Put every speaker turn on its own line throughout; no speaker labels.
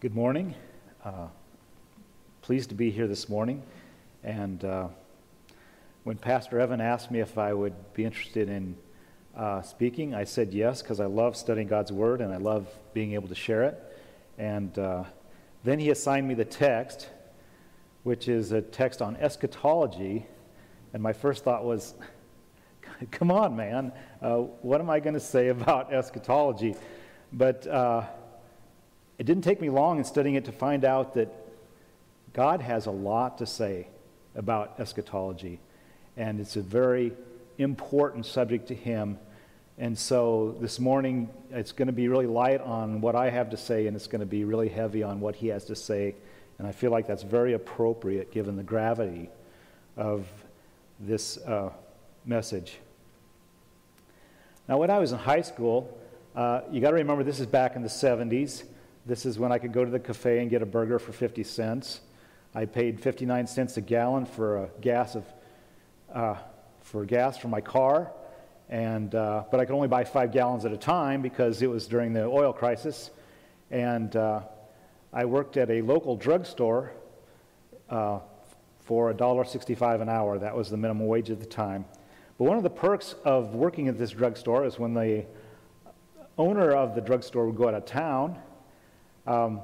Good morning. Uh, pleased to be here this morning. And uh, when Pastor Evan asked me if I would be interested in uh, speaking, I said yes because I love studying God's Word and I love being able to share it. And uh, then he assigned me the text, which is a text on eschatology. And my first thought was, come on, man, uh, what am I going to say about eschatology? But uh, it didn't take me long in studying it to find out that God has a lot to say about eschatology, and it's a very important subject to Him. And so this morning, it's going to be really light on what I have to say, and it's going to be really heavy on what He has to say. And I feel like that's very appropriate given the gravity of this uh, message. Now, when I was in high school, uh, you got to remember this is back in the 70s. This is when I could go to the cafe and get a burger for 50 cents. I paid 59 cents a gallon for a gas of, uh, for gas for my car, and uh, but I could only buy five gallons at a time because it was during the oil crisis. And uh, I worked at a local drugstore uh, for $1.65 an hour. That was the minimum wage at the time. But one of the perks of working at this drugstore is when the owner of the drugstore would go out of town um,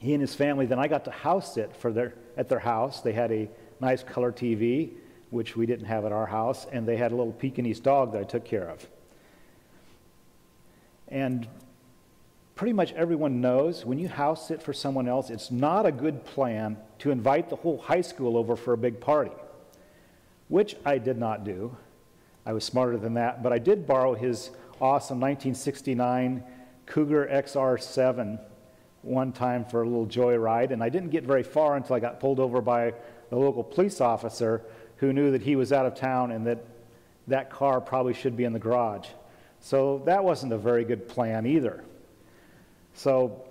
he and his family, then I got to house sit for their, at their house. They had a nice color TV, which we didn't have at our house, and they had a little Pekingese dog that I took care of. And pretty much everyone knows when you house sit for someone else, it's not a good plan to invite the whole high school over for a big party, which I did not do. I was smarter than that, but I did borrow his awesome 1969 Cougar XR7 one time for a little joyride, and I didn't get very far until I got pulled over by the local police officer who knew that he was out of town and that that car probably should be in the garage. So that wasn't a very good plan either. So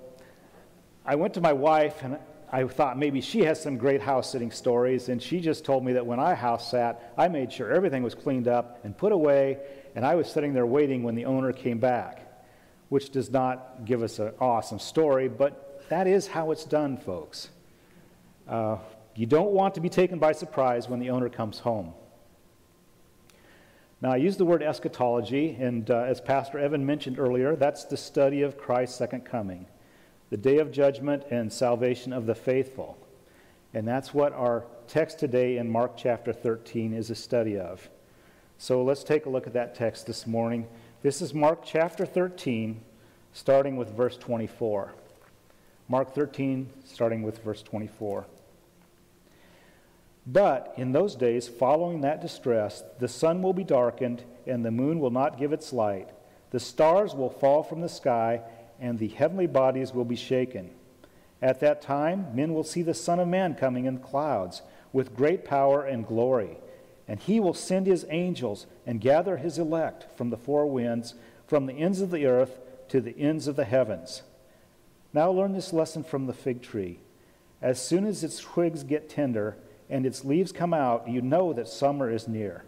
I went to my wife and I thought maybe she has some great house sitting stories, and she just told me that when I house sat, I made sure everything was cleaned up and put away, and I was sitting there waiting when the owner came back which does not give us an awesome story, but that is how it's done, folks. Uh, you don't want to be taken by surprise when the owner comes home. Now, I use the word eschatology, and uh, as Pastor Evan mentioned earlier, that's the study of Christ's second coming, the day of judgment and salvation of the faithful. And that's what our text today in Mark chapter 13 is a study of. So let's take a look at that text this morning. This is Mark chapter 13, starting with verse 24. Mark 13, starting with verse 24. But in those days, following that distress, the sun will be darkened, and the moon will not give its light. The stars will fall from the sky, and the heavenly bodies will be shaken. At that time, men will see the Son of Man coming in clouds with great power and glory. And he will send his angels and gather his elect from the four winds, from the ends of the earth to the ends of the heavens. Now learn this lesson from the fig tree. As soon as its twigs get tender and its leaves come out, you know that summer is near.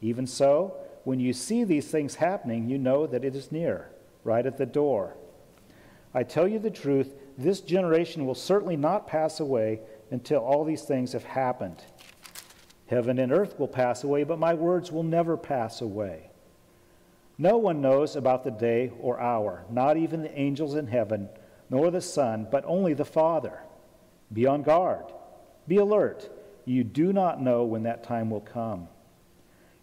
Even so, when you see these things happening, you know that it is near, right at the door. I tell you the truth, this generation will certainly not pass away until all these things have happened. Heaven and earth will pass away, but my words will never pass away. No one knows about the day or hour, not even the angels in heaven, nor the Son, but only the Father. Be on guard. Be alert. You do not know when that time will come.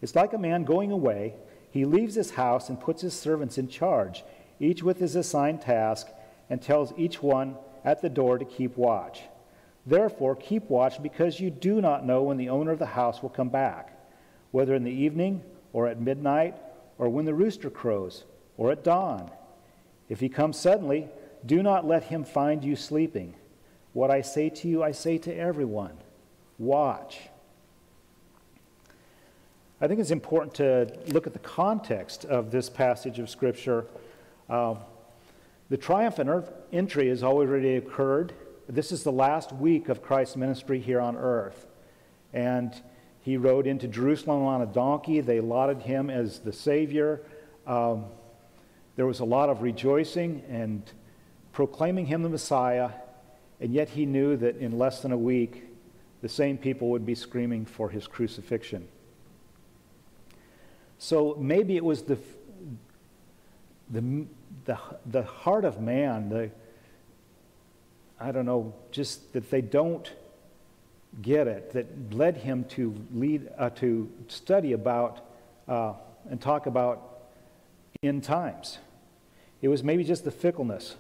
It's like a man going away. He leaves his house and puts his servants in charge, each with his assigned task, and tells each one at the door to keep watch. Therefore, keep watch because you do not know when the owner of the house will come back, whether in the evening or at midnight or when the rooster crows or at dawn. If he comes suddenly, do not let him find you sleeping. What I say to you, I say to everyone watch. I think it's important to look at the context of this passage of Scripture. Uh, the triumphant entry has already occurred this is the last week of Christ's ministry here on earth. And he rode into Jerusalem on a donkey. They lauded him as the Savior. Um, there was a lot of rejoicing, and proclaiming him the Messiah, and yet he knew that in less than a week, the same people would be screaming for his crucifixion. So maybe it was the, the, the, the heart of man, the, I don't know, just that they don't get it, that led him to lead, uh, to study about uh, and talk about end times. It was maybe just the fickleness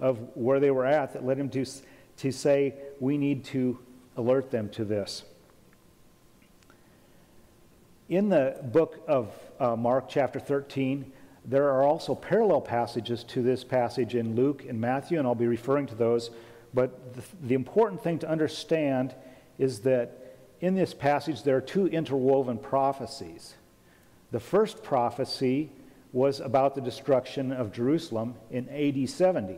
of where they were at that led him to, to say, we need to alert them to this. In the book of uh, Mark, chapter 13, there are also parallel passages to this passage in Luke and Matthew, and I'll be referring to those. But the, the important thing to understand is that in this passage there are two interwoven prophecies. The first prophecy was about the destruction of Jerusalem in AD 70.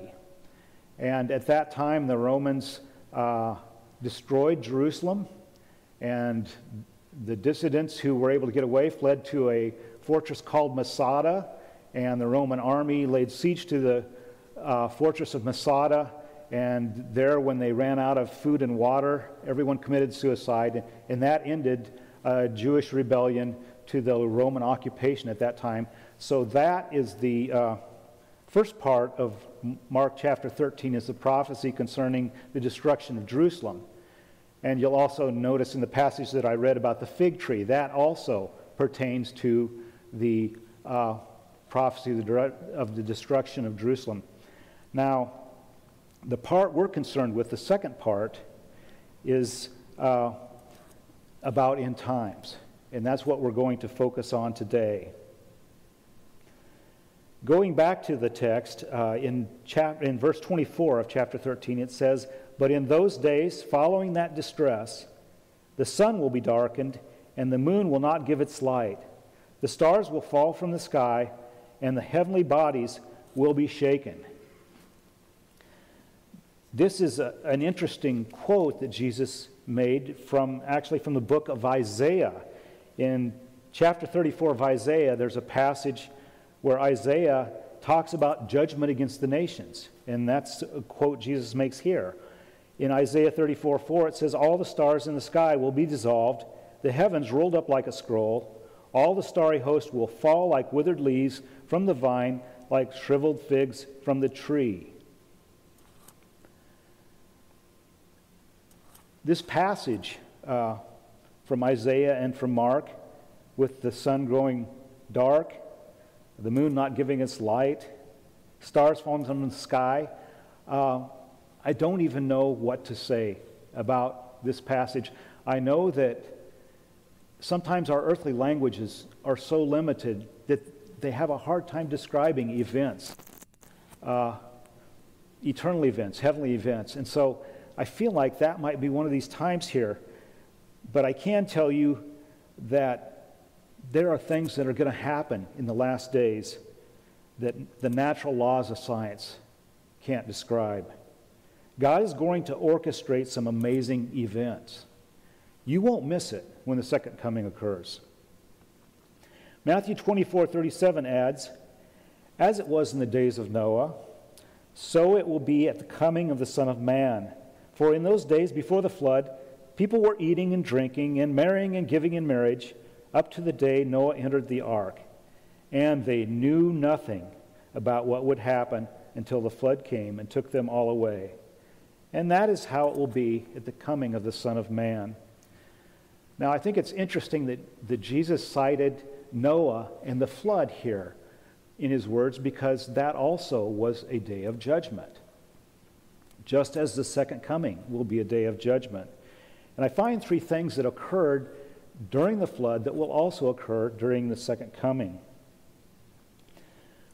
And at that time, the Romans uh, destroyed Jerusalem, and the dissidents who were able to get away fled to a fortress called Masada, and the Roman army laid siege to the uh, fortress of Masada. And there, when they ran out of food and water, everyone committed suicide, and that ended a Jewish rebellion to the Roman occupation at that time. So that is the uh, first part of Mark chapter 13 is the prophecy concerning the destruction of Jerusalem. And you'll also notice in the passage that I read about the fig tree, that also pertains to the uh, prophecy of the destruction of Jerusalem. Now, the part we're concerned with, the second part, is uh, about end times. And that's what we're going to focus on today. Going back to the text, uh, in, chap- in verse 24 of chapter 13, it says, But in those days following that distress, the sun will be darkened, and the moon will not give its light. The stars will fall from the sky, and the heavenly bodies will be shaken. This is a, an interesting quote that Jesus made from actually from the book of Isaiah. In chapter 34 of Isaiah, there's a passage where Isaiah talks about judgment against the nations. And that's a quote Jesus makes here. In Isaiah 34 4, it says, All the stars in the sky will be dissolved, the heavens rolled up like a scroll. All the starry host will fall like withered leaves from the vine, like shriveled figs from the tree. This passage uh, from Isaiah and from Mark, with the sun growing dark the moon not giving its light, stars falling from the sky. Uh, I don't even know what to say about this passage. I know that sometimes our earthly languages are so limited that they have a hard time describing events, uh, eternal events, heavenly events. And so I feel like that might be one of these times here. But I can tell you that there are things that are going to happen in the last days that the natural laws of science can't describe. God is going to orchestrate some amazing events. You won't miss it when the second coming occurs. Matthew 24 37 adds, As it was in the days of Noah, so it will be at the coming of the Son of Man. For in those days before the flood, people were eating and drinking and marrying and giving in marriage up to the day Noah entered the ark. And they knew nothing about what would happen until the flood came and took them all away. And that is how it will be at the coming of the Son of Man. Now, I think it's interesting that, that Jesus cited Noah and the flood here in his words because that also was a day of judgment. Just as the second coming will be a day of judgment. And I find three things that occurred during the flood that will also occur during the second coming.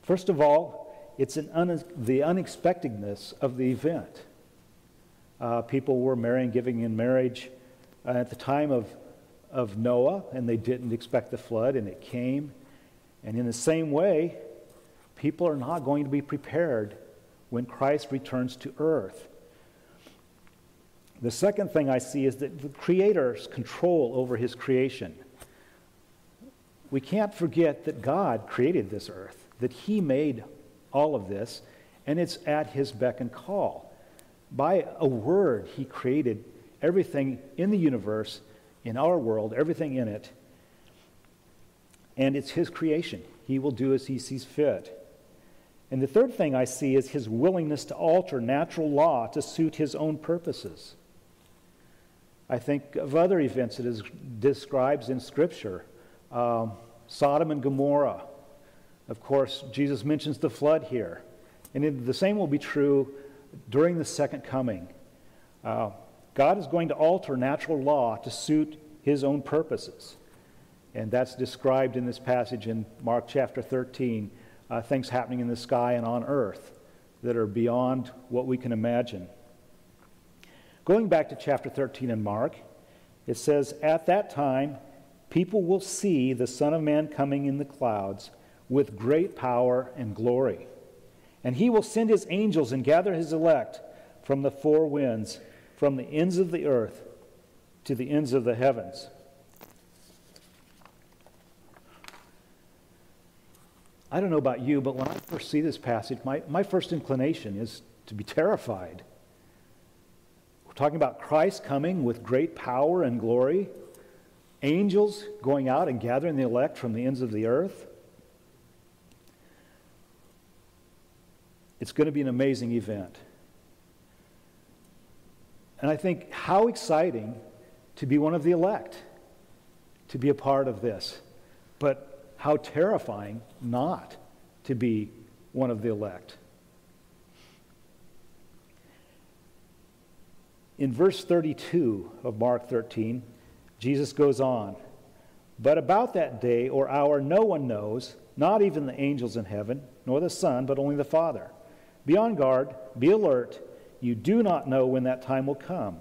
First of all, it's un- the unexpectedness of the event. Uh, people were marrying, giving in marriage uh, at the time of, of Noah, and they didn't expect the flood, and it came. And in the same way, people are not going to be prepared when Christ returns to earth. The second thing I see is that the Creator's control over His creation. We can't forget that God created this earth, that He made all of this, and it's at his beck and call. By a word, he created everything in the universe, in our world, everything in it. And it's his creation. He will do as he sees fit. And the third thing I see is his willingness to alter natural law to suit his own purposes. I think of other events that it describes in Scripture um, Sodom and Gomorrah. Of course, Jesus mentions the flood here. And it, the same will be true during the second coming. Uh, God is going to alter natural law to suit his own purposes. And that's described in this passage in Mark chapter 13 uh, things happening in the sky and on earth that are beyond what we can imagine. Going back to chapter 13 in Mark, it says, At that time, people will see the Son of Man coming in the clouds with great power and glory. And he will send his angels and gather his elect from the four winds, from the ends of the earth to the ends of the heavens. I don't know about you, but when I first see this passage, my, my first inclination is to be terrified. We're talking about Christ coming with great power and glory, angels going out and gathering the elect from the ends of the earth. It's going to be an amazing event. And I think how exciting to be one of the elect, to be a part of this. But how terrifying not to be one of the elect. In verse 32 of Mark 13, Jesus goes on, But about that day or hour no one knows, not even the angels in heaven, nor the Son, but only the Father. Be on guard, be alert. You do not know when that time will come.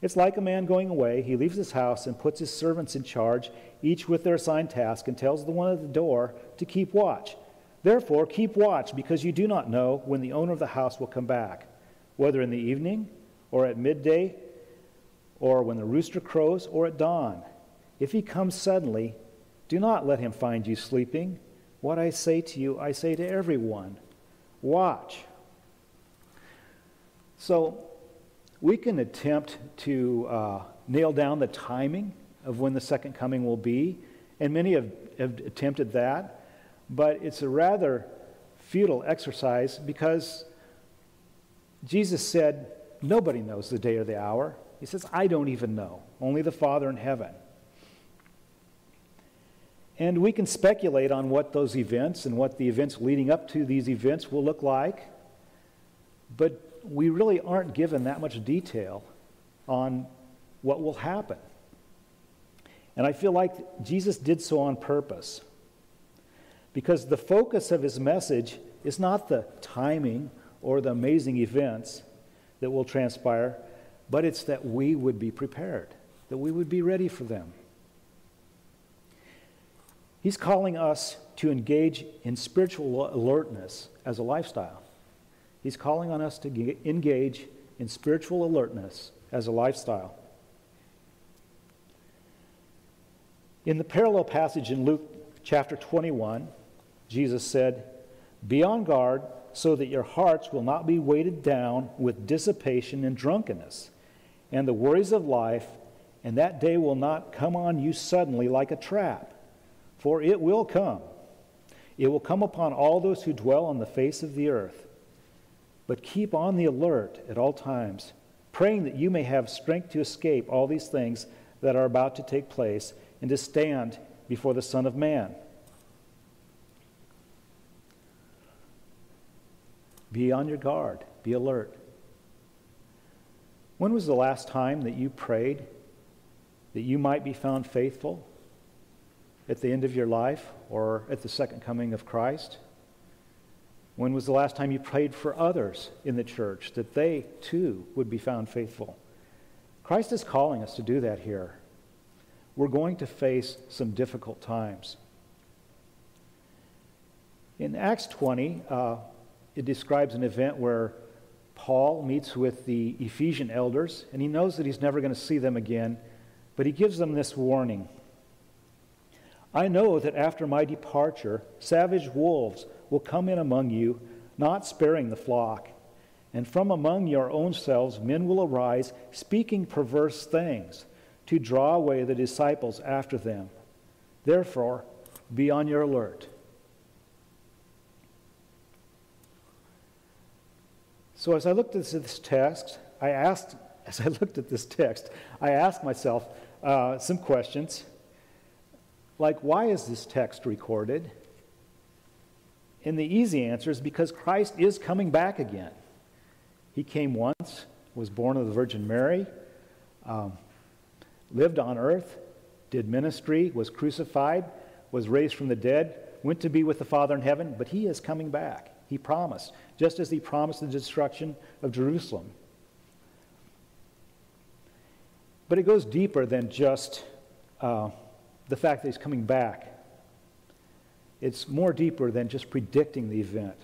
It's like a man going away. He leaves his house and puts his servants in charge, each with their assigned task, and tells the one at the door to keep watch. Therefore, keep watch, because you do not know when the owner of the house will come back, whether in the evening, or at midday, or when the rooster crows, or at dawn. If he comes suddenly, do not let him find you sleeping. What I say to you, I say to everyone watch. So, we can attempt to uh, nail down the timing of when the second coming will be, and many have, have attempted that, but it's a rather futile exercise because Jesus said, Nobody knows the day or the hour. He says, I don't even know, only the Father in heaven. And we can speculate on what those events and what the events leading up to these events will look like, but we really aren't given that much detail on what will happen. And I feel like Jesus did so on purpose. Because the focus of his message is not the timing or the amazing events that will transpire, but it's that we would be prepared, that we would be ready for them. He's calling us to engage in spiritual alertness as a lifestyle. He's calling on us to engage in spiritual alertness as a lifestyle. In the parallel passage in Luke chapter 21, Jesus said, Be on guard so that your hearts will not be weighted down with dissipation and drunkenness and the worries of life, and that day will not come on you suddenly like a trap, for it will come. It will come upon all those who dwell on the face of the earth. But keep on the alert at all times, praying that you may have strength to escape all these things that are about to take place and to stand before the Son of Man. Be on your guard, be alert. When was the last time that you prayed that you might be found faithful at the end of your life or at the second coming of Christ? When was the last time you prayed for others in the church that they too would be found faithful? Christ is calling us to do that here. We're going to face some difficult times. In Acts 20, uh, it describes an event where Paul meets with the Ephesian elders, and he knows that he's never going to see them again, but he gives them this warning I know that after my departure, savage wolves will come in among you, not sparing the flock. And from among your own selves men will arise, speaking perverse things, to draw away the disciples after them. Therefore, be on your alert. So as I looked at this text, I asked, as I looked at this text, I asked myself uh, some questions, like why is this text recorded? And the easy answer is because Christ is coming back again. He came once, was born of the Virgin Mary, um, lived on earth, did ministry, was crucified, was raised from the dead, went to be with the Father in heaven, but he is coming back. He promised, just as he promised the destruction of Jerusalem. But it goes deeper than just uh, the fact that he's coming back. It's more deeper than just predicting the event.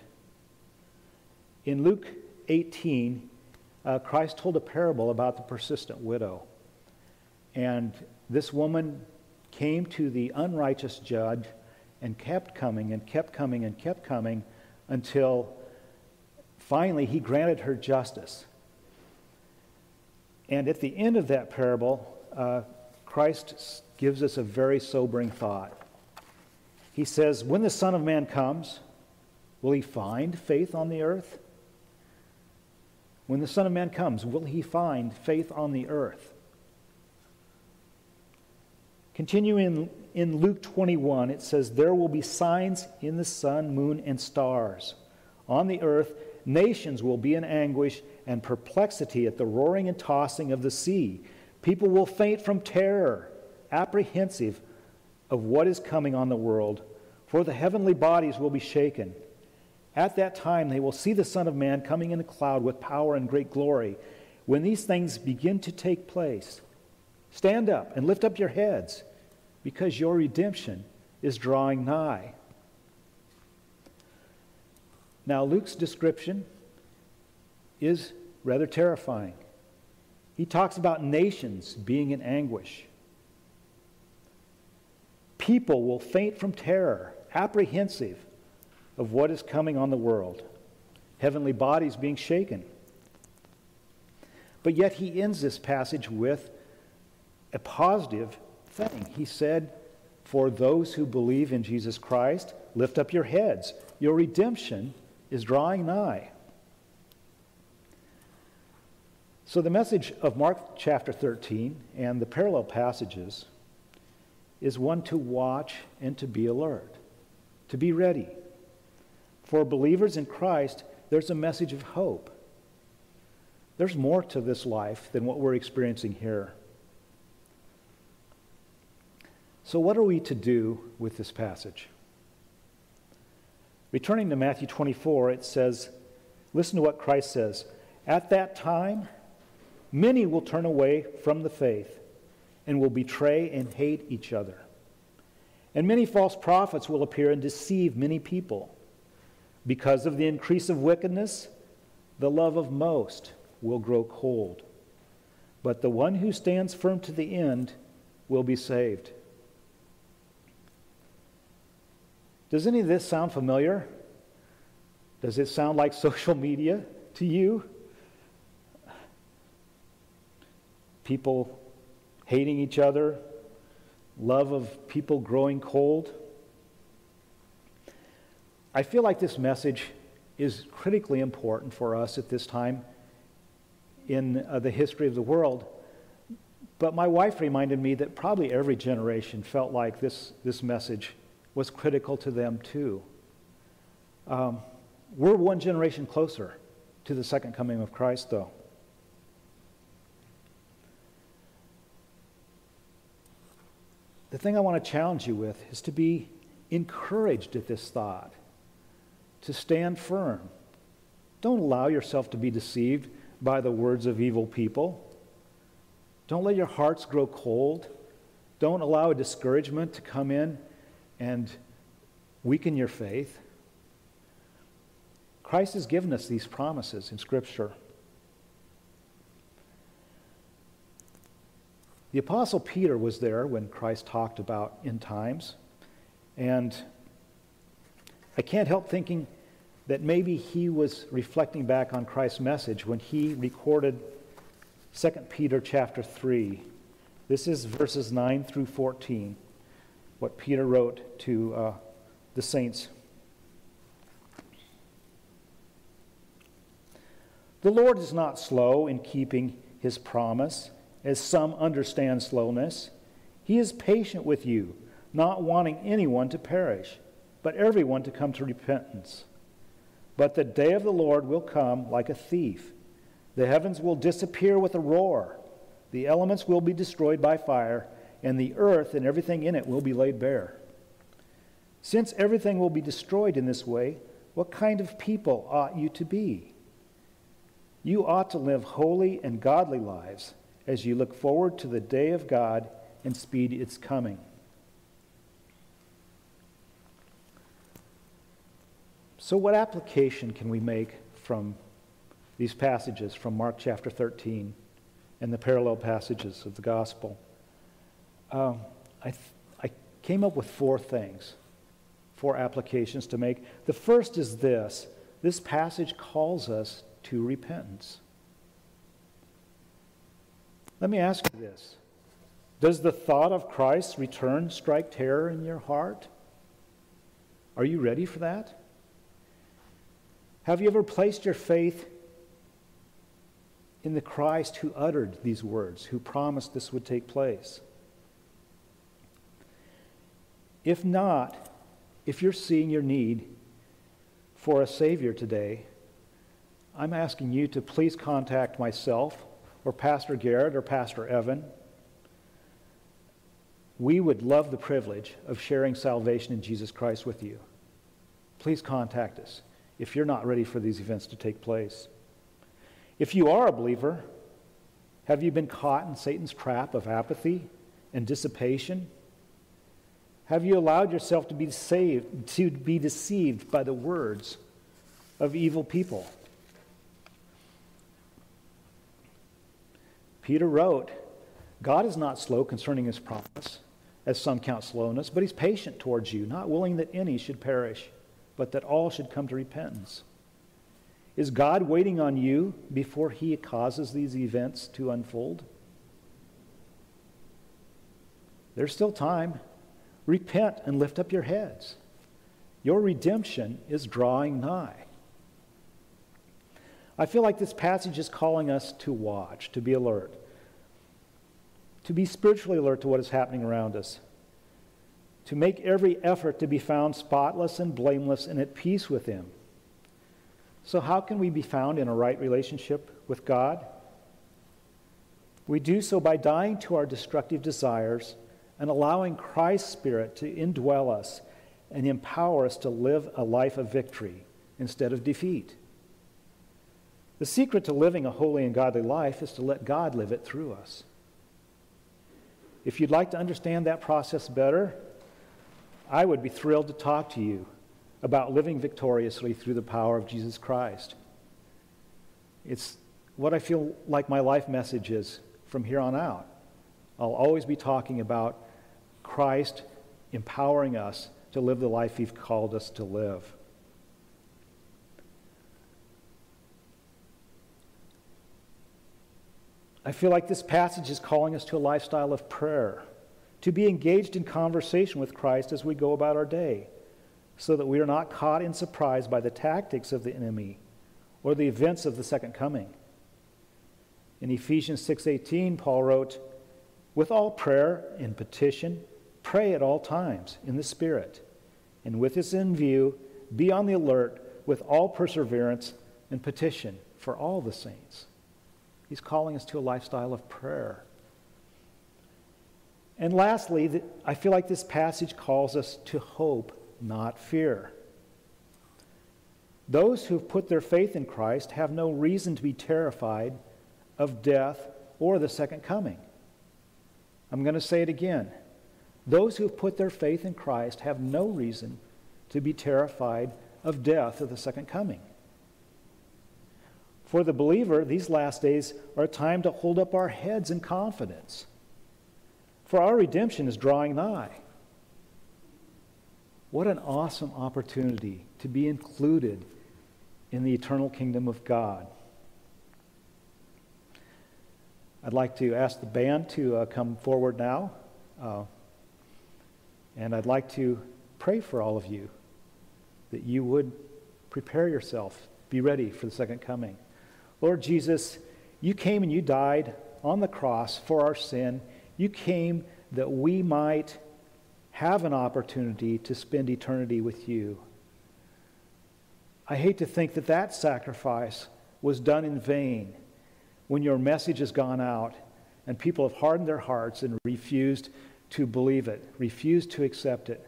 In Luke 18, uh, Christ told a parable about the persistent widow. And this woman came to the unrighteous judge and kept coming and kept coming and kept coming until finally he granted her justice. And at the end of that parable, uh, Christ gives us a very sobering thought. He says, When the Son of Man comes, will he find faith on the earth? When the Son of Man comes, will he find faith on the earth? Continuing in Luke 21, it says, There will be signs in the sun, moon, and stars. On the earth, nations will be in anguish and perplexity at the roaring and tossing of the sea. People will faint from terror, apprehensive of what is coming on the world, for the heavenly bodies will be shaken. At that time, they will see the Son of Man coming in a cloud with power and great glory. When these things begin to take place, stand up and lift up your heads, because your redemption is drawing nigh. Now, Luke's description is rather terrifying. He talks about nations being in anguish. People will faint from terror, apprehensive of what is coming on the world, heavenly bodies being shaken. But yet he ends this passage with a positive thing. He said, For those who believe in Jesus Christ, lift up your heads. Your redemption is drawing nigh. So, the message of Mark chapter 13 and the parallel passages is one to watch and to be alert, to be ready. For believers in Christ, there's a message of hope. There's more to this life than what we're experiencing here. So, what are we to do with this passage? Returning to Matthew 24, it says, listen to what Christ says. At that time, many will turn away from the faith and will betray and hate each other. And many false prophets will appear and deceive many people. Because of the increase of wickedness, the love of most will grow cold. But the one who stands firm to the end will be saved. Does any of this sound familiar? Does it sound like social media to you? People hating each other, love of people growing cold. I feel like this message is critically important for us at this time in uh, the history of the world. But my wife reminded me that probably every generation felt like this, this message was critical to them too. Um, we're one generation closer to the second coming of Christ, though. The thing I want to challenge you with is to be encouraged at this thought, to stand firm. Don't allow yourself to be deceived by the words of evil people. Don't let your hearts grow cold. Don't allow a discouragement to come in and weaken your faith. Christ has given us these promises in Scripture. The Apostle Peter was there when Christ talked about end times. And I can't help thinking that maybe he was reflecting back on Christ's message when he recorded 2 Peter chapter 3. This is verses 9 through 14, what Peter wrote to uh, the saints. The Lord is not slow in keeping his promise, as some understand slowness. He is patient with you, not wanting anyone to perish, but everyone to come to repentance. But the day of the Lord will come like a thief. The heavens will disappear with a roar, the elements will be destroyed by fire, and the earth and everything in it will be laid bare. Since everything will be destroyed in this way, what kind of people ought you to be? You ought to live holy and godly lives as you look forward to the day of God and speed its coming. So, what application can we make from these passages from Mark chapter 13 and the parallel passages of the gospel? Um, I, I came up with four things, four applications to make. The first is this this passage calls us to repentance. Let me ask you this Does the thought of Christ's return strike terror in your heart? Are you ready for that? Have you ever placed your faith in the Christ who uttered these words, who promised this would take place? If not, if you're seeing your need for a Savior today, I'm asking you to please contact myself or Pastor Garrett or Pastor Evan. We would love the privilege of sharing salvation in Jesus Christ with you. Please contact us if you're not ready for these events to take place. If you are a believer, have you been caught in Satan's trap of apathy and dissipation? Have you allowed yourself to be saved to be deceived by the words of evil people? Peter wrote, God is not slow concerning his promise, as some count slowness, but he's patient towards you, not willing that any should perish but that all should come to repentance. Is God waiting on you before he causes these events to unfold? There's still time. Repent and lift up your heads. Your redemption is drawing nigh. I feel like this passage is calling us to watch, to be alert, to be spiritually alert to what is happening around us to make every effort to be found spotless and blameless and at peace with Him. So, how can we be found in a right relationship with God? We do so by dying to our destructive desires and allowing Christ's Spirit to indwell us and empower us to live a life of victory instead of defeat. The secret to living a holy and godly life is to let God live it through us. If you'd like to understand that process better, I would be thrilled to talk to you about living victoriously through the power of Jesus Christ. It's what I feel like my life message is from here on out. I'll always be talking about Christ empowering us to live the life He's called us to live. I feel like this passage is calling us to a lifestyle of prayer to be engaged in conversation with Christ as we go about our day, so that we are not caught in surprise by the tactics of the enemy or the events of the second coming. In Ephesians 6:18, Paul wrote, "With all prayer and petition, pray at all times in the Spirit, and with this in view, be on the alert with all perseverance and petition for all the saints." He's calling us to a lifestyle of prayer. And lastly, I feel like this passage calls us to hope, not fear. Those who've put their faith in Christ have no reason to be terrified of death or the second coming. I'm going to say it again. Those who've put their faith in Christ have no reason to be terrified of death or the second coming. For the believer, these last days are a time to hold up our heads in confidence for our redemption is drawing nigh. What an awesome opportunity to be included in the eternal kingdom of God. I'd like to ask the band to uh, come forward now. Uh, and I'd like to pray for all of you that you would prepare yourself, be ready for the second coming. Lord Jesus, you came and you died on the cross for our sin. You came that we might have an opportunity to spend eternity with you. I hate to think that that sacrifice was done in vain when your message has gone out and people have hardened their hearts and refused to believe it, refuse to accept it,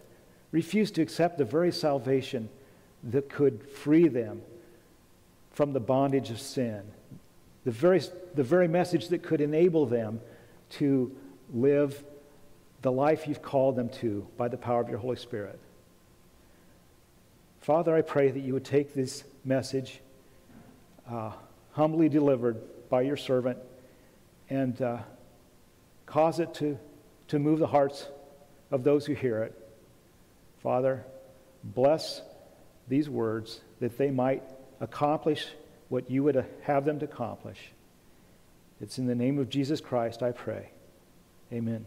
refuse to accept the very salvation that could free them from the bondage of sin, the very, the very message that could enable them to live the life you've called them to by the power of your Holy Spirit. Father, I pray that you would take this message, uh, humbly delivered by your servant, and uh, cause it to, to move the hearts of those who hear it. Father, bless these words that they might accomplish what you would have them to accomplish. It's in the name of Jesus Christ I pray. Amen.